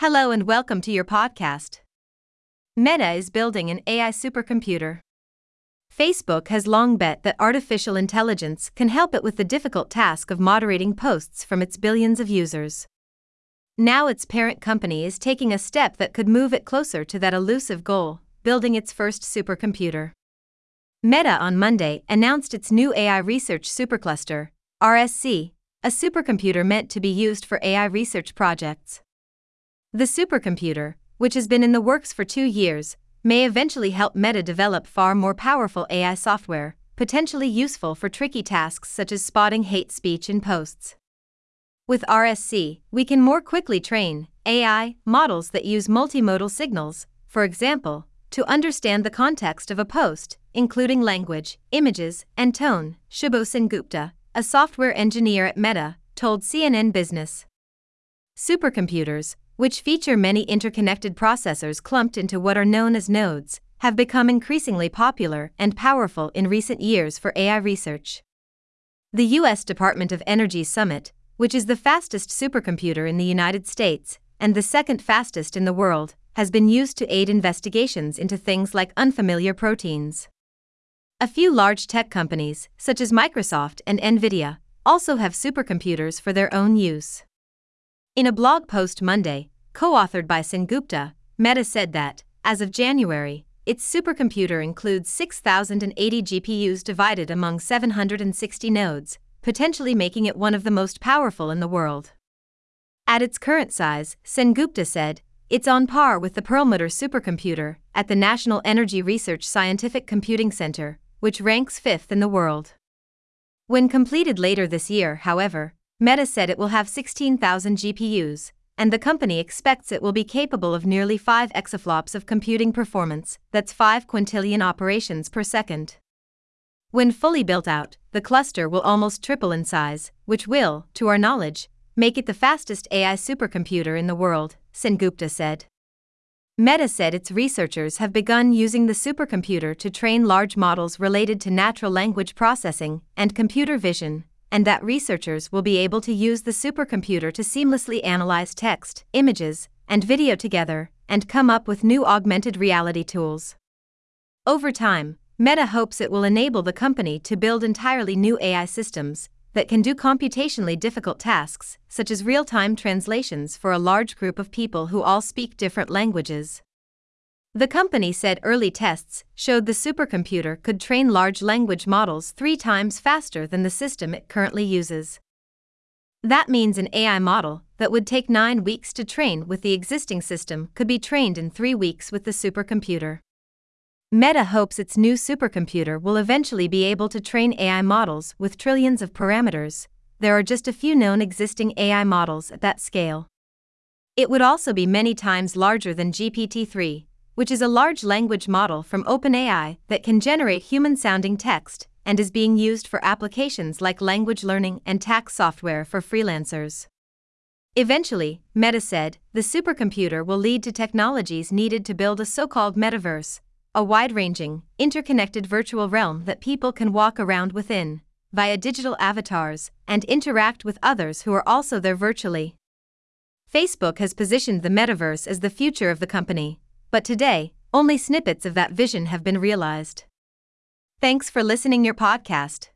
Hello and welcome to your podcast. Meta is building an AI supercomputer. Facebook has long bet that artificial intelligence can help it with the difficult task of moderating posts from its billions of users. Now its parent company is taking a step that could move it closer to that elusive goal, building its first supercomputer. Meta on Monday announced its new AI research supercluster, RSC, a supercomputer meant to be used for AI research projects. The supercomputer, which has been in the works for two years, may eventually help Meta develop far more powerful AI software, potentially useful for tricky tasks such as spotting hate speech in posts. With RSC, we can more quickly train AI models that use multimodal signals, for example, to understand the context of a post, including language, images, and tone, Shubho Sengupta, a software engineer at Meta, told CNN Business. Supercomputers, which feature many interconnected processors clumped into what are known as nodes, have become increasingly popular and powerful in recent years for AI research. The U.S. Department of Energy Summit, which is the fastest supercomputer in the United States and the second fastest in the world, has been used to aid investigations into things like unfamiliar proteins. A few large tech companies, such as Microsoft and Nvidia, also have supercomputers for their own use. In a blog post Monday, co authored by Sengupta, Meta said that, as of January, its supercomputer includes 6,080 GPUs divided among 760 nodes, potentially making it one of the most powerful in the world. At its current size, Sengupta said, it's on par with the Perlmutter supercomputer at the National Energy Research Scientific Computing Center, which ranks fifth in the world. When completed later this year, however, Meta said it will have 16,000 GPUs, and the company expects it will be capable of nearly 5 exaflops of computing performance, that's 5 quintillion operations per second. When fully built out, the cluster will almost triple in size, which will, to our knowledge, make it the fastest AI supercomputer in the world, Sengupta said. Meta said its researchers have begun using the supercomputer to train large models related to natural language processing and computer vision, and that researchers will be able to use the supercomputer to seamlessly analyze text, images, and video together and come up with new augmented reality tools. Over time, Meta hopes it will enable the company to build entirely new AI systems that can do computationally difficult tasks, such as real time translations for a large group of people who all speak different languages. The company said early tests showed the supercomputer could train large language models three times faster than the system it currently uses. That means an AI model that would take nine weeks to train with the existing system could be trained in three weeks with the supercomputer. Meta hopes its new supercomputer will eventually be able to train AI models with trillions of parameters. There are just a few known existing AI models at that scale. It would also be many times larger than GPT 3, which is a large language model from OpenAI that can generate human sounding text and is being used for applications like language learning and tax software for freelancers. Eventually, Meta said, the supercomputer will lead to technologies needed to build a so called metaverse, a wide ranging, interconnected virtual realm that people can walk around within, via digital avatars, and interact with others who are also there virtually. Facebook has positioned the metaverse as the future of the company, but today, only snippets of that vision have been realized. Thanks for listening to your podcast.